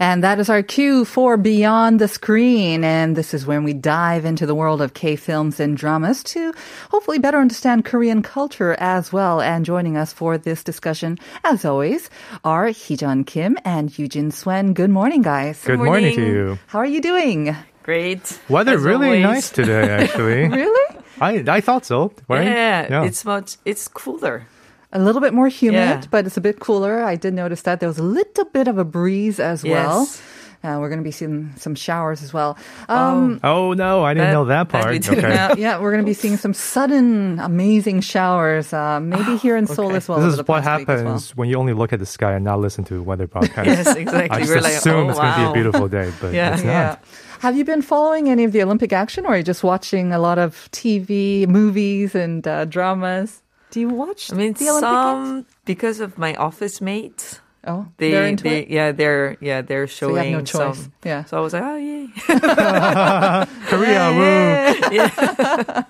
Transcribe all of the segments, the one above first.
And that is our cue for Beyond the Screen. And this is when we dive into the world of K films and dramas to hopefully better understand Korean culture as well. And joining us for this discussion, as always, are Heejun Kim and Eugene Swen. Good morning, guys. Good morning to you. How are you doing? Great. Weather As really always. nice today, actually. Really? I I thought so. Right? Yeah, it's much. It's cooler. A little bit more humid, Yeah. but it's a bit cooler. I did notice that there was a little bit of a breeze as well. Uh, we're going to be seeing some showers as well. Um, oh no, I didn't That- know that that part. we okay. know. yeah, we're going to be seeing some sudden, amazing showers. Uh, maybe here in Seoul okay. as well. This is what past week as well. happens when you only look at the sky and not listen to weather broadcasts. Yes, exactly. I just We're like, assume oh, it's going to be a beautiful day, but Yeah. it's Yeah. not. Have you been following any of the Olympic action, or are you just watching a lot of TV, movies, and uh, dramas? Do you watch I mean, the Olympic some because of my office mates. Oh, They, they're into they, it. yeah, they're, yeah, they're So you showing have no choice. some. Yeah. So I was like, oh yay. Korea, woo! yeah,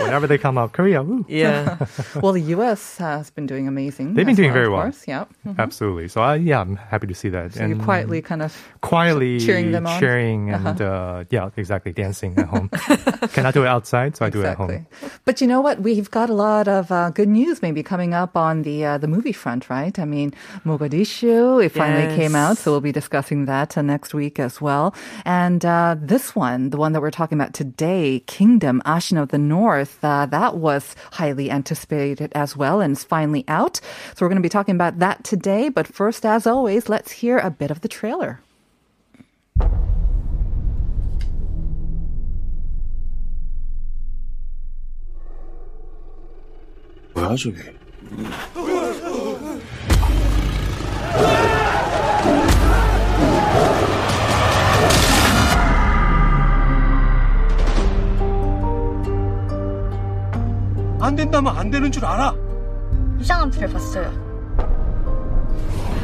Whenever they come out, Korea, woo! yeah. Well, the U.S. has been doing amazing. They've been as doing well, very of well. course. Yeah. Mhm. Absolutely. So I, yeah, I'm happy to see that. So you're quietly kind of quietly cheering them on? Uh-huh. cheering and uh, yeah, exactly, dancing at home. Cannot do it outside, so I do it at home. But you know what? We've got a lot of uh, good news maybe coming up on the uh, the movie front, right? I mean, Mogadishu, issue. It finally yes. came out, so we'll be discussing that uh, next week as well. And uh, this one, the one that we're talking about today, Kingdom Ashin of the North, uh, that was highly anticipated as well and is finally out. So we're going to be talking about that today. But first, as always, let's hear a bit of the trailer. 안 된다면 안 되는 줄 알아. 이상한 불을 봤어요.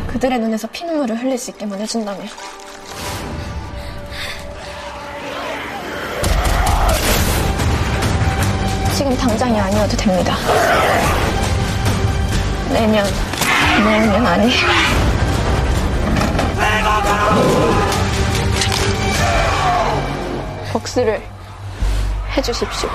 그들의 눈에서 피눈물을 흘릴 수 있게만 해준다면. 지금 당장이 아니어도 됩니다. 내년, 내년 아니. 복수를 해주십시오.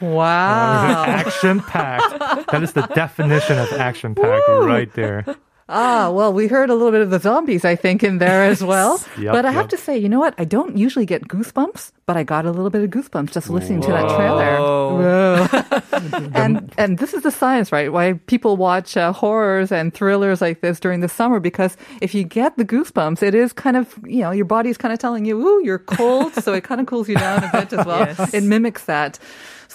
Wow. action packed. That is the definition of action packed right there. Ah, well, we heard a little bit of the zombies, I think, in there as well. Yep, but I have to say, you know what? I don't usually get goosebumps, but I got a little bit of goosebumps just listening to that trailer. Whoa. and and this is the science, right? Why people watch uh, horrors and thrillers like this during the summer because if you get the goosebumps, it is kind of you know your body's kind of telling you, "Ooh, you're cold," so it kind of cools you down a bit as well. Yes. It mimics that.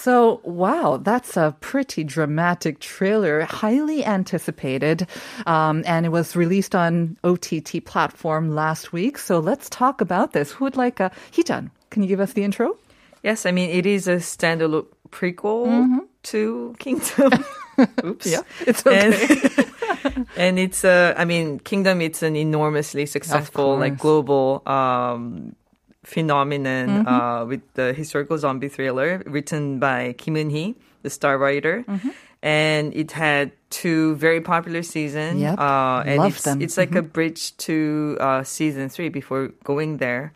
So, wow, that's a pretty dramatic trailer, highly anticipated. Um, and it was released on OTT platform last week. So let's talk about this. Who would like a, Heejun, can you give us the intro? Yes, I mean it is a standalone prequel Mm-hmm. to Kingdom. Oops. Yeah, it's okay. And, and it's a, I mean, Kingdom. It's an enormously successful, like global um, phenomenon Mm-hmm. uh, with the historical zombie thriller written by Kim Eun Hee, the star writer. Mm-hmm. And it had two very popular seasons. Yep. Uh, and Loved it's, them. it's like a bridge to uh, season three before going there.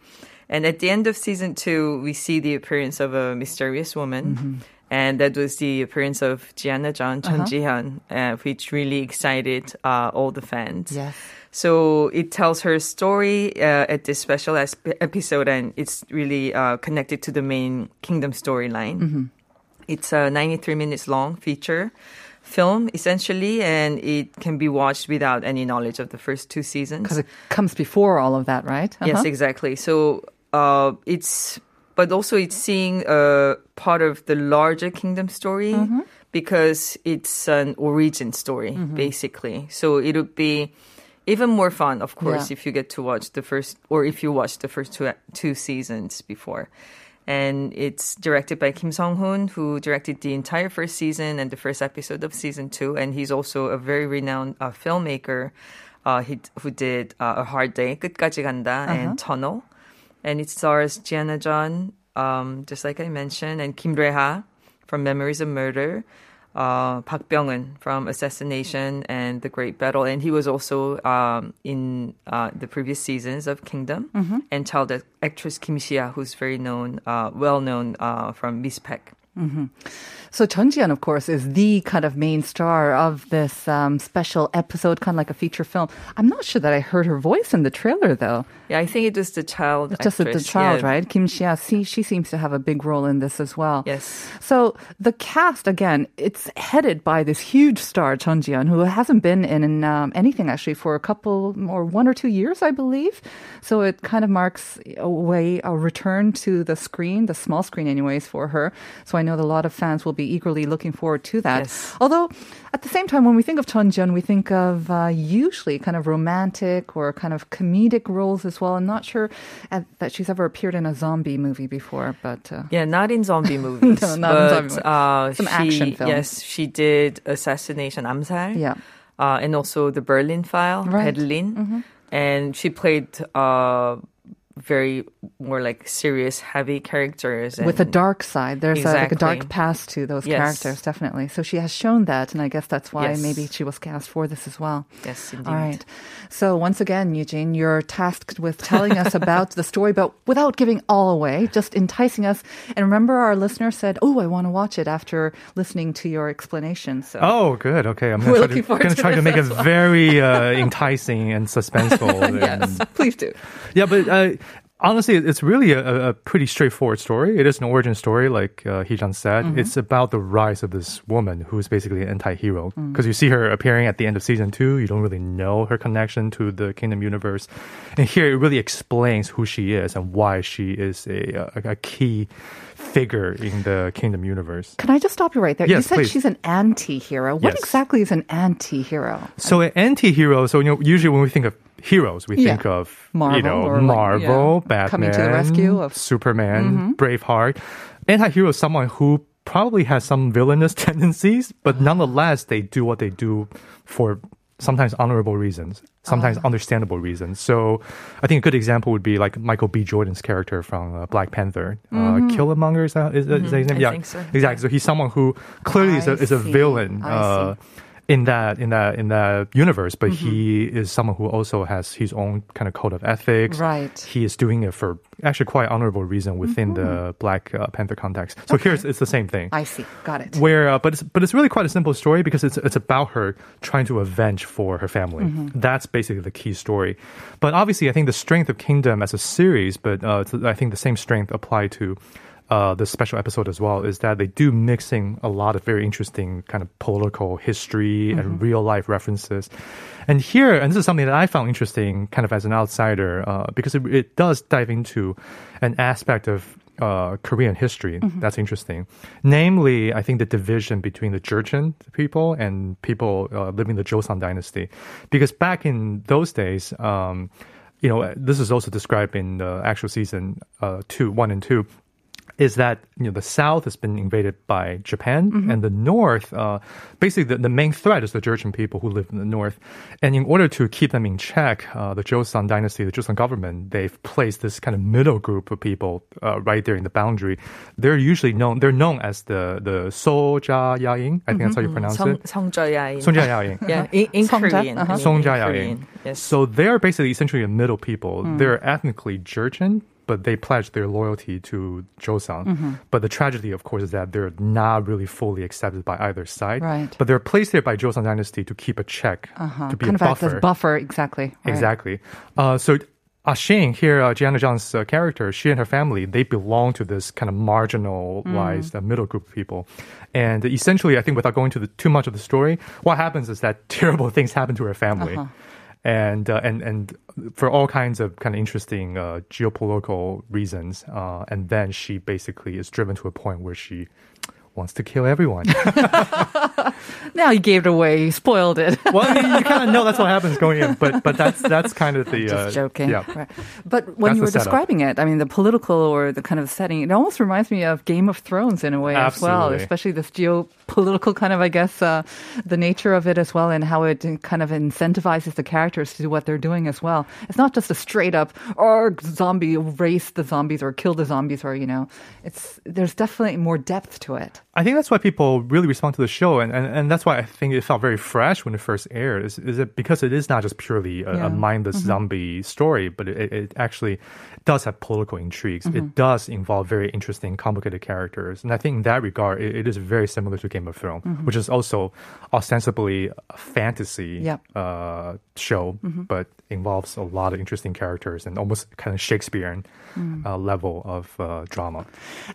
And at the end of season two, we see the appearance of a mysterious woman. Mm-hmm. And that was the appearance of Gianna Jun, Chun Uh-huh. Ji-hyun, uh, which really excited uh, all the fans. Yes. So it tells her story uh, at this special episode, and it's really uh, connected to the main Kingdom storyline. Mm-hmm. It's a 93 minutes long feature film, essentially, and it can be watched without any knowledge of the first two seasons. Because it comes before all of that, right? Yes, Uh-huh. exactly. So uh, it's, but also it's seeing uh, part of the larger kingdom story Mm-hmm. because it's an origin story, Mm-hmm. basically. So it would be even more fun, of course, yeah. if you get to watch the first or if you watch the first two two seasons before. And it's directed by Kim Song Hoon, who directed the entire first season and the first episode of season two. And he's also a very renowned uh, filmmaker uh, he, who did uh, A Hard Day, 끝까지 간다, uh-huh. and Tunnel. And it stars Gianna Jun, um, just like I mentioned, and Kim Reha from Memories of Murder uh, Park Byung-eun from Assassination and The Great Battle, and he was also um, in uh, the previous seasons of Kingdom, and child actress Kim Shia, who's very known, uh, well known uh, from Miss Baek. So Chun Ji-hyun, of course, is the kind of main star of this um, special episode, kind of like a feature film. I'm not sure that I heard her voice in the trailer, though. Yeah, I think it was the child. It's just the child, yeah. right? Kim Xia, she, she seems to have a big role in this as well. Yes. So the cast, again, it's headed by this huge star, Chun Ji-hyun, who hasn't been in um, anything actually for a couple or one or two years, I believe. So it kind of marks a way, a return to the screen, the small screen anyways, for her. So I know that a lot of fans will be eagerly looking forward to that. Yes. Although at the same time, when we think of Chun Ji-hyun, we think of uh, usually kind of romantic or kind of comedic roles as well. I'm not sure uh, that she's ever appeared in a zombie movie before, but uh, Yeah, not in zombie movies. No, not in zombie movies. Uh, Some she, action films. Yes, she did Assassination Amsal. yeah. uh, and also the Berlin File, Right. Mm-hmm. And she played uh, very more like serious, heavy characters with a dark side. There's a, like a dark past to those Yes. characters, definitely. So she has shown that, and I guess that's why Yes. maybe she was cast for this as well. Yes, indeed. All right. So once again, Eugene, you're tasked with telling us about the story, but without giving all away, just enticing us. And remember, our listener said, "Oh, I want to watch it after listening to your explanation." So Oh, good. Okay, I'm We're gonna try looking to, gonna try to make it well. very uh, enticing and suspenseful. yes, and- please do. yeah, but uh, honestly, it's really a, a pretty straightforward story. It is an origin story, like uh, Heejun said. Mm-hmm. It's about the rise of this woman who's basically an anti-hero. Mm. Because you see her appearing at the end of season two, you don't really know her connection to the Kingdom universe, and here it really explains who she is and why she is a, a, a key figure in the Kingdom universe. Can I just stop you right there? Yes, you said please. she's an anti-hero. What Yes. exactly is an anti-hero? So an anti-hero. So you know, usually when we think of heroes, we Yeah. think of Marvel you know like, Marvel, yeah, Batman, coming to the rescue of- Mm-hmm. Superman, Braveheart. Anti-hero is someone who probably has some villainous tendencies, but nonetheless they do what they do for sometimes honorable reasons, sometimes Ah. understandable reasons. So I think a good example would be like Michael B. Jordan's character from uh, Black Panther, uh, Killmonger. Is that, is, is that his name? I yeah, think so. exactly. So he's someone who clearly is a, I is a see. villain. I uh, in that in that in that universe, but he is someone who also has his own kind of code of ethics. Right. He is doing it for actually quite honorable reason within the Black uh, Panther context. So here's it's the same thing. I see. Got it. Where, uh, but it's but it's really quite a simple story because it's it's about her trying to avenge for her family. That's basically the key story. But obviously, I think the strength of Kingdom as a series, but uh, I think the same strength apply to uh, the special episode as well, is that they do mixing a lot of very interesting kind of political history and real life references. And here, and this is something that I found interesting, kind of as an outsider, uh, because it, it does dive into an aspect of uh, Korean history. That's interesting. Namely, I think the division between the Jurchen people and people uh, living the Joseon dynasty. Because back in those days, um, you know, this is also described in the actual season uh, two, one and two is that you know the south has been invaded by Japan mm-hmm. and the north uh, basically the, the main threat is the Jurchen people who live in the north and in order to keep them in check uh, the Joseon dynasty the Joseon government they've placed this kind of middle group of people uh, right there in the boundary they're usually known they're known as the the Soja Yaing I think mm-hmm. that's how you mm-hmm. pronounce mm-hmm. it Songja Yaing Songja Yaing yeah uh-huh. in, in Korean uh-huh. Songja Yaing yes. so they're basically essentially a middle people mm. they're ethnically Jurchen but they pledge their loyalty to Joseon. But the tragedy, of course, is that they're not really fully accepted by either side. Right. But they're placed there by Joseon dynasty to keep a check, Uh-huh. to be kind a buffer. as buffer, exactly. Right. Exactly. Uh, so Ashin here, uh, Gianna Jun's uh, character, she and her family, they belong to this kind of marginalized uh, middle group of people. And essentially, I think without going to the, too much of the story, what happens is that terrible things happen to her family. And, uh, and and for all kinds of kind of interesting uh, geopolitical reasons, uh, and then she basically is driven to a point where she wants to kill everyone. now you gave it away. You spoiled it. well, I mean, you kind of know that's what happens going in, but but that's that's kind of the Just uh, joking. Yeah. Right. But when That's you were describing it, I mean, the political or the kind of setting, it almost reminds me of Game of Thrones in a way as well, especially this geopolitical kind of, I guess, uh, the nature of it as well, and how it kind of incentivizes the characters to do what they're doing as well. It's not just a straight up or zombie race the zombies or kill the zombies or you know, it's there's definitely more depth to it. I think that's why people really respond to the show, and, and, and that's why I think it felt very fresh when it first aired. Is, is it because it is not just purely a, Yeah. a mindless zombie story, but it, it actually does have political intrigues. It does involve very interesting, complicated characters, and I think in that regard, it, it is very similar to Game of Thrones, which is also ostensibly a fantasy Yep. uh, show, but involves a lot of interesting characters and almost kind of Shakespearean uh, level of uh, drama.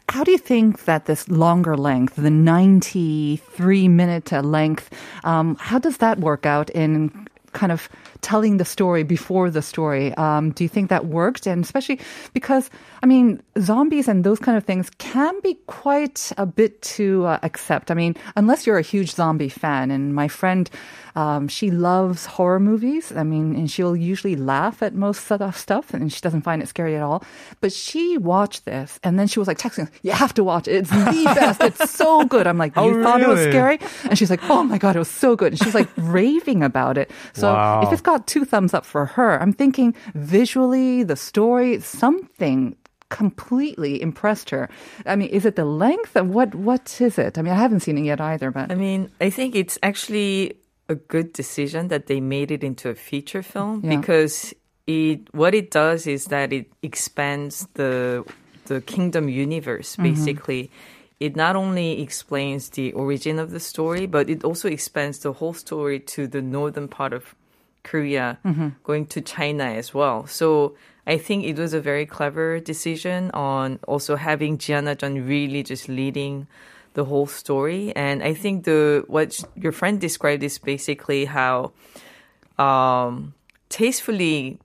How do you think that this longer length, the 93 minute length, um, how does that work out in kind of telling the story before the story? Um, do you think that worked? And especially because, I mean, zombies and those kind of things can be quite a bit to uh, accept. I mean, unless you're a huge zombie fan, and my friend, um, she loves horror movies. I mean, and she'll usually laugh at most stuff, and she doesn't find it scary at all. But she watched this, and then she was like texting, "You have to watch it. It's the best. It's so good." I'm like, Oh, "You thought it was scary?" And she's like, "Oh my god, it was so good." And she's like raving about it. So Wow. if it's got two thumbs up for her, I'm thinking visually, the story, something completely impressed her. I mean, is it the length? Of what what is it? I mean, I haven't seen it yet either, but I mean, I think it's actually a good decision that they made it into a feature film Yeah. because it what it does is that it expands the the kingdom universe Mm-hmm. basically. It not only explains the origin of the story, but it also expands the whole story to the northern part of Korea, Mm-hmm. going to China as well. So I think it was a very clever decision on also having Gianna Jun really just leading the whole story. And I think the what your friend described is basically how um, tastefully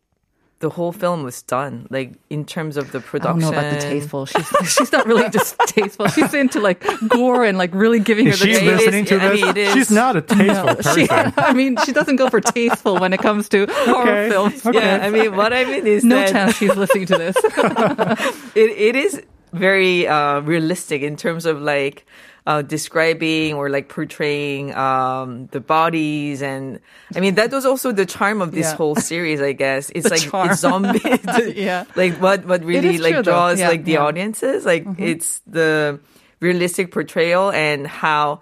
the whole film was done, like in terms of the I don't production. know about the tasteful. She's she's not really just tasteful. She's into like gore and like really giving her the she it taste. is- listening to I this? mean, it is- She's not a tasteful person. She, I mean, she doesn't go for tasteful when it comes to horror Okay. films. Yeah, I mean, what I mean is No that chance she's listening to this. it, it is very uh, realistic in terms of like uh, describing or like portraying um, the bodies and I mean that was also the charm of this Yeah. whole series I guess it's The like charm. it's zombie Yeah. like what what really like true, draws Yeah, like the yeah. Mm-hmm. audiences like it's the realistic portrayal and how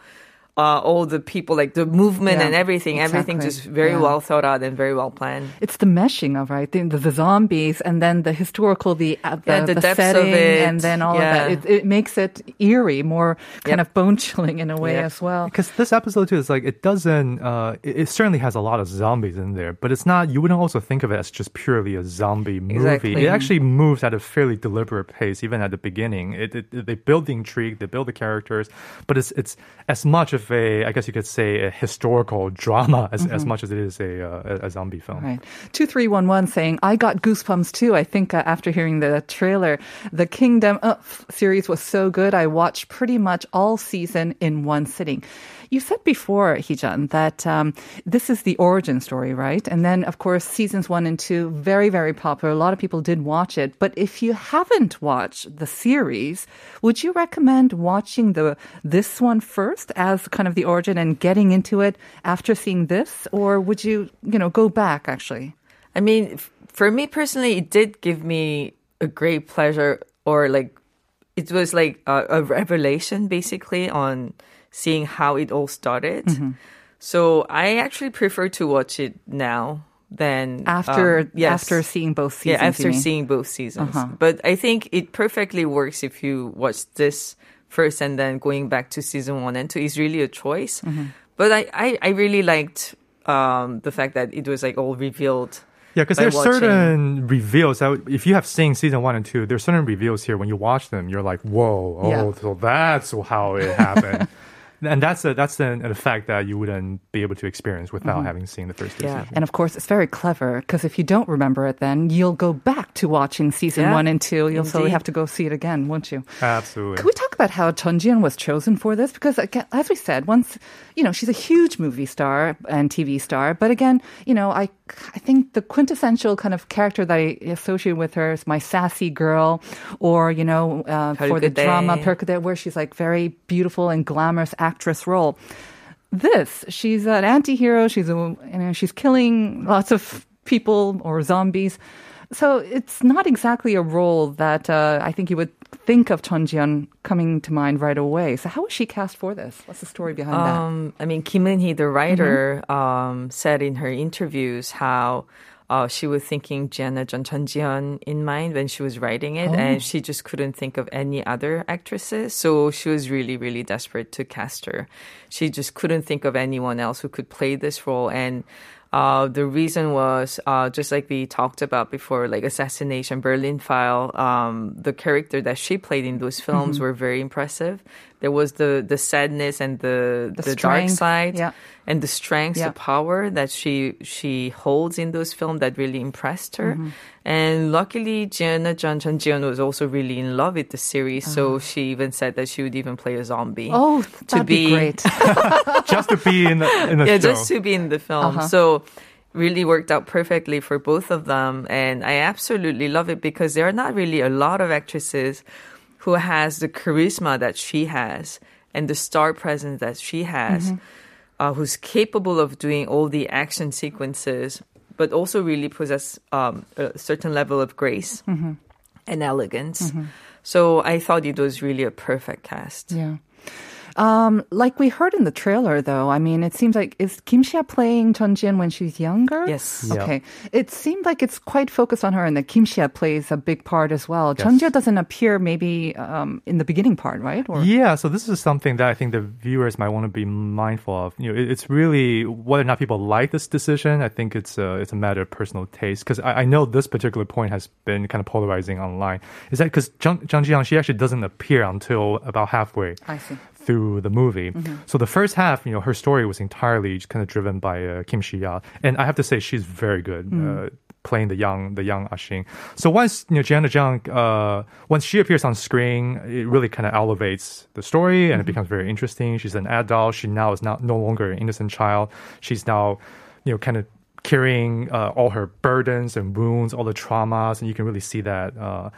uh, all the people like the movement Yeah, and everything everything just very Yeah. well thought out and very well planned It's the meshing of right the, the zombies and then the historical the uh, the, Yeah, the depths of setting it. and then all Yeah. of that. It, it makes it eerie, more kind Yep. of bone chilling in a way Yep. as well. Because this episode too is like it doesn't. Uh, it, it certainly has a lot of zombies in there, but it's not. You wouldn't also think of it as just purely a zombie movie. Exactly. It actually moves at a fairly deliberate pace, even at the beginning. It, it, they build the intrigue, they build the characters, but it's it's as much of a, I guess you could say, a historical drama as, as much as it is a uh, a zombie film. Right. 2311 saying, I got goosebumps too. I think uh, after hearing the trailer, the Kingdom uh, series was so good. I watched pretty much all season in one sitting. You said before, Heejun, that um, this is the origin story, right? And then, of course, seasons one and two, very, very popular. A lot of people did watch it. But if you haven't watched the series, would you recommend watching the this one first as kind of the origin and getting into it after seeing this? Or would you, you know, go back actually? I mean, for me personally, it did give me a great pleasure, or like, it was like a, a revelation basically on seeing how it all started. Mm-hmm. So I actually prefer to watch it now than after um, yes. after seeing both seasons. yeah, after seeing both seasons. Uh-huh. But I think it perfectly works if you watch this first and then going back to season one and two is really a choice. Mm-hmm. But I, I, I really liked um, the fact that it was like all revealed. Yeah, because there's watching. certain reveals that if you have seen season one and two, there's certain reveals here when you watch them, you're like, whoa, oh, Yeah. so that's how it happened. and that's a, that's an, an effect that you wouldn't be able to experience without mm-hmm. having seen the first two Yeah. And of course, it's very clever because if you don't remember it, then you'll go back to watching season Yeah, one and two. You'll so indeed. have to go see it again, won't you? Absolutely. Could we talk about how Chun Jian was chosen for this? Because again, as we said, once you know she's a huge movie star and TV star, but again, you know, I I think the quintessential kind of character that I associate with her is my sassy girl, or you know, uh, for the drama Perkudae, where she's like very beautiful and glamorous actress role. This, she's an anti-hero. She's a, you know, she's killing lots of people or zombies. So it's not exactly a role that uh, I think you would think of Chun Jian coming to mind right away. So how was she cast for this? What's the story behind that? Um, I mean, Kim Eun-hee, the writer, um, said in her interviews how uh, she was thinking Jianna Chun Jian in mind when she was writing it, and she just couldn't think of any other actresses. So she was really, really desperate to cast her. She just couldn't think of anyone else who could play this role, and. Uh, the reason was uh, just like we talked about before, like Assassination, Berlin File. Um, the character that she played in those films were very impressive. There was the the sadness and the The the, dark side yeah. and the strength, Yeah. the power that she she holds in those films that really impressed her. Mm-hmm. And luckily, Gianna Jun Chun Jian was also really in love with the series, so she even said that she would even play a zombie. Uh-huh. oh, that'd be, be- great. just to be in the, in the yeah, show. just to be in the film. Uh-huh. So really worked out perfectly for both of them, and I absolutely love it because there are not really a lot of actresses who has the charisma that she has and the star presence that she has, Mm-hmm. uh, who's capable of doing all the action sequences, but also really possess um, a certain level of grace Mm-hmm. and elegance. So I thought it was really a perfect cast. yeah. Um, like we heard in the trailer, though, I mean, it seems like is Kim Xia playing Chun Jian when she's younger? Yes. Yeah. Okay. It seemed like it's quite focused on her, and that Kim Xia plays a big part as well. Chun Jia doesn't appear maybe um, in the beginning part, right? Or Yeah, so this is something that I think the viewers might want to be mindful of. You know, it- it's really whether or not people like this decision. I think it's a, it's a matter of personal taste because I, I know this particular point has been kind of polarizing online. Is that because Zhang, Zhang Jiang, she actually doesn't appear until about halfway I see. Through the movie. So the first half, you know, her story was entirely just kind of driven by uh, Kim Shi-ya, and I have to say she's very good. Uh, playing the young, the young Ashin. So once you know Jianna Zhang, uh, once she appears on screen, it really kind of elevates the story, and it becomes very interesting. She's an adult. She now is not no longer an innocent child. She's now, you know, kind of carrying uh, all her burdens and wounds, all the traumas, and you can really see that uh,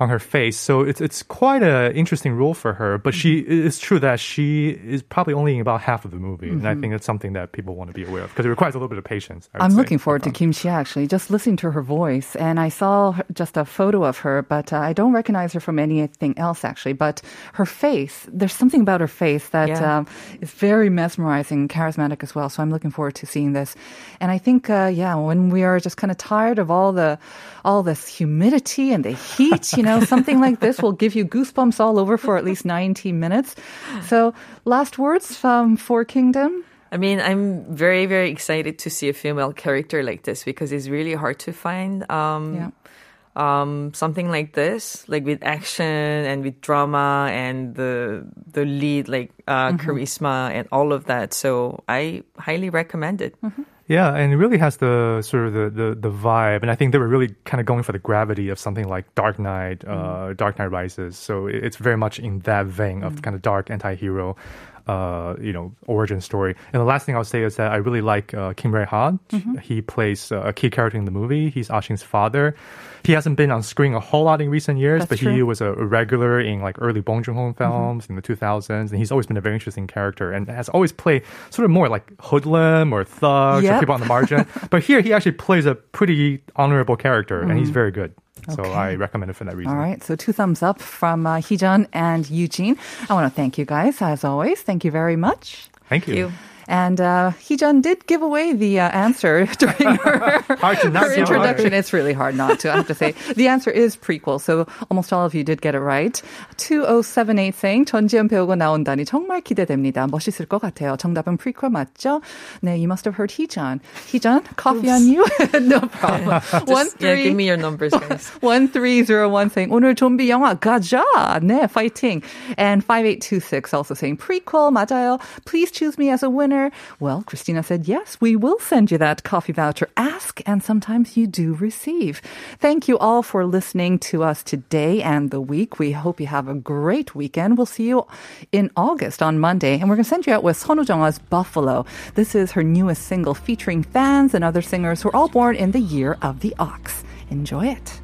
on her face. So it's it's quite an interesting role for her. But she it's true that she is probably only in about half of the movie, and I think that's something that people want to be aware of because it requires a little bit of patience. I would I'm say. looking forward to Kim Xia actually, just listening to her voice. And I saw just a photo of her, but uh, I don't recognize her from anything else actually. But her face, there's something about her face that Yeah. um, is very mesmerizing, charismatic as well. So I'm looking forward to seeing this. And I think, uh, yeah, when we are just kind of tired of all the, all this humidity and the heat, you know, something like this will give you goosebumps all over for at least 90 minutes. So last words from for Kingdom. I mean, I'm very, very excited to see a female character like this because it's really hard to find um, Yeah. um, something like this, like with action and with drama and the the lead, like uh, charisma and all of that. So I highly recommend it. Yeah, and it really has the sort of the, the, the vibe, and I think they were really kind of going for the gravity of something like Dark Knight, uh, Dark Knight Rises. So it's very much in that vein of kind of dark anti-hero, uh, you know, origin story. And the last thing I'll say is that I really like uh, Kim Rae Han. He plays uh, a key character in the movie. He's Ashin's father. He hasn't been on screen a whole lot in recent years, That's but he was a, regular in like early Bong Joon-ho films in the 2000s, and he's always been a very interesting character and has always played sort of more like hoodlum or thugs or people on the margin. but here he actually plays a pretty honorable character, and he's very good. So Okay. I recommend it for that reason. All right, so two thumbs up from uh, Heejun and Eugene. I want to thank you guys as always. Thank you very much. Thank you. you. And uh, Heejun did give away the uh, answer during her, Hard to not her give introduction. away. It's really hard not to, I have to say. The answer is prequel, so almost all of you did get it right. 2078 saying 전지현 배우고 나온다니 정말 기대됩니다. 멋있을 것 같아요. 정답은 prequel 맞죠? 네, you must have heard Heejun. Heejun, coffee on you? no problem. One Just, yeah, three. give me your numbers, guys. 1301 saying 오늘 좀비 영화 가자. 네, fighting. And 5826 also saying prequel 맞아요. Please choose me as a winner. Well, Christina said, yes, we will send you that coffee voucher. Ask, and sometimes you do receive. Thank you all for listening to us today and the week. We hope you have a great weekend. We'll see you in August on Monday, and we're going to send you out with Sonu Jong's Buffalo. This is her newest single featuring fans and other singers who are all born in the year of the ox. Enjoy it.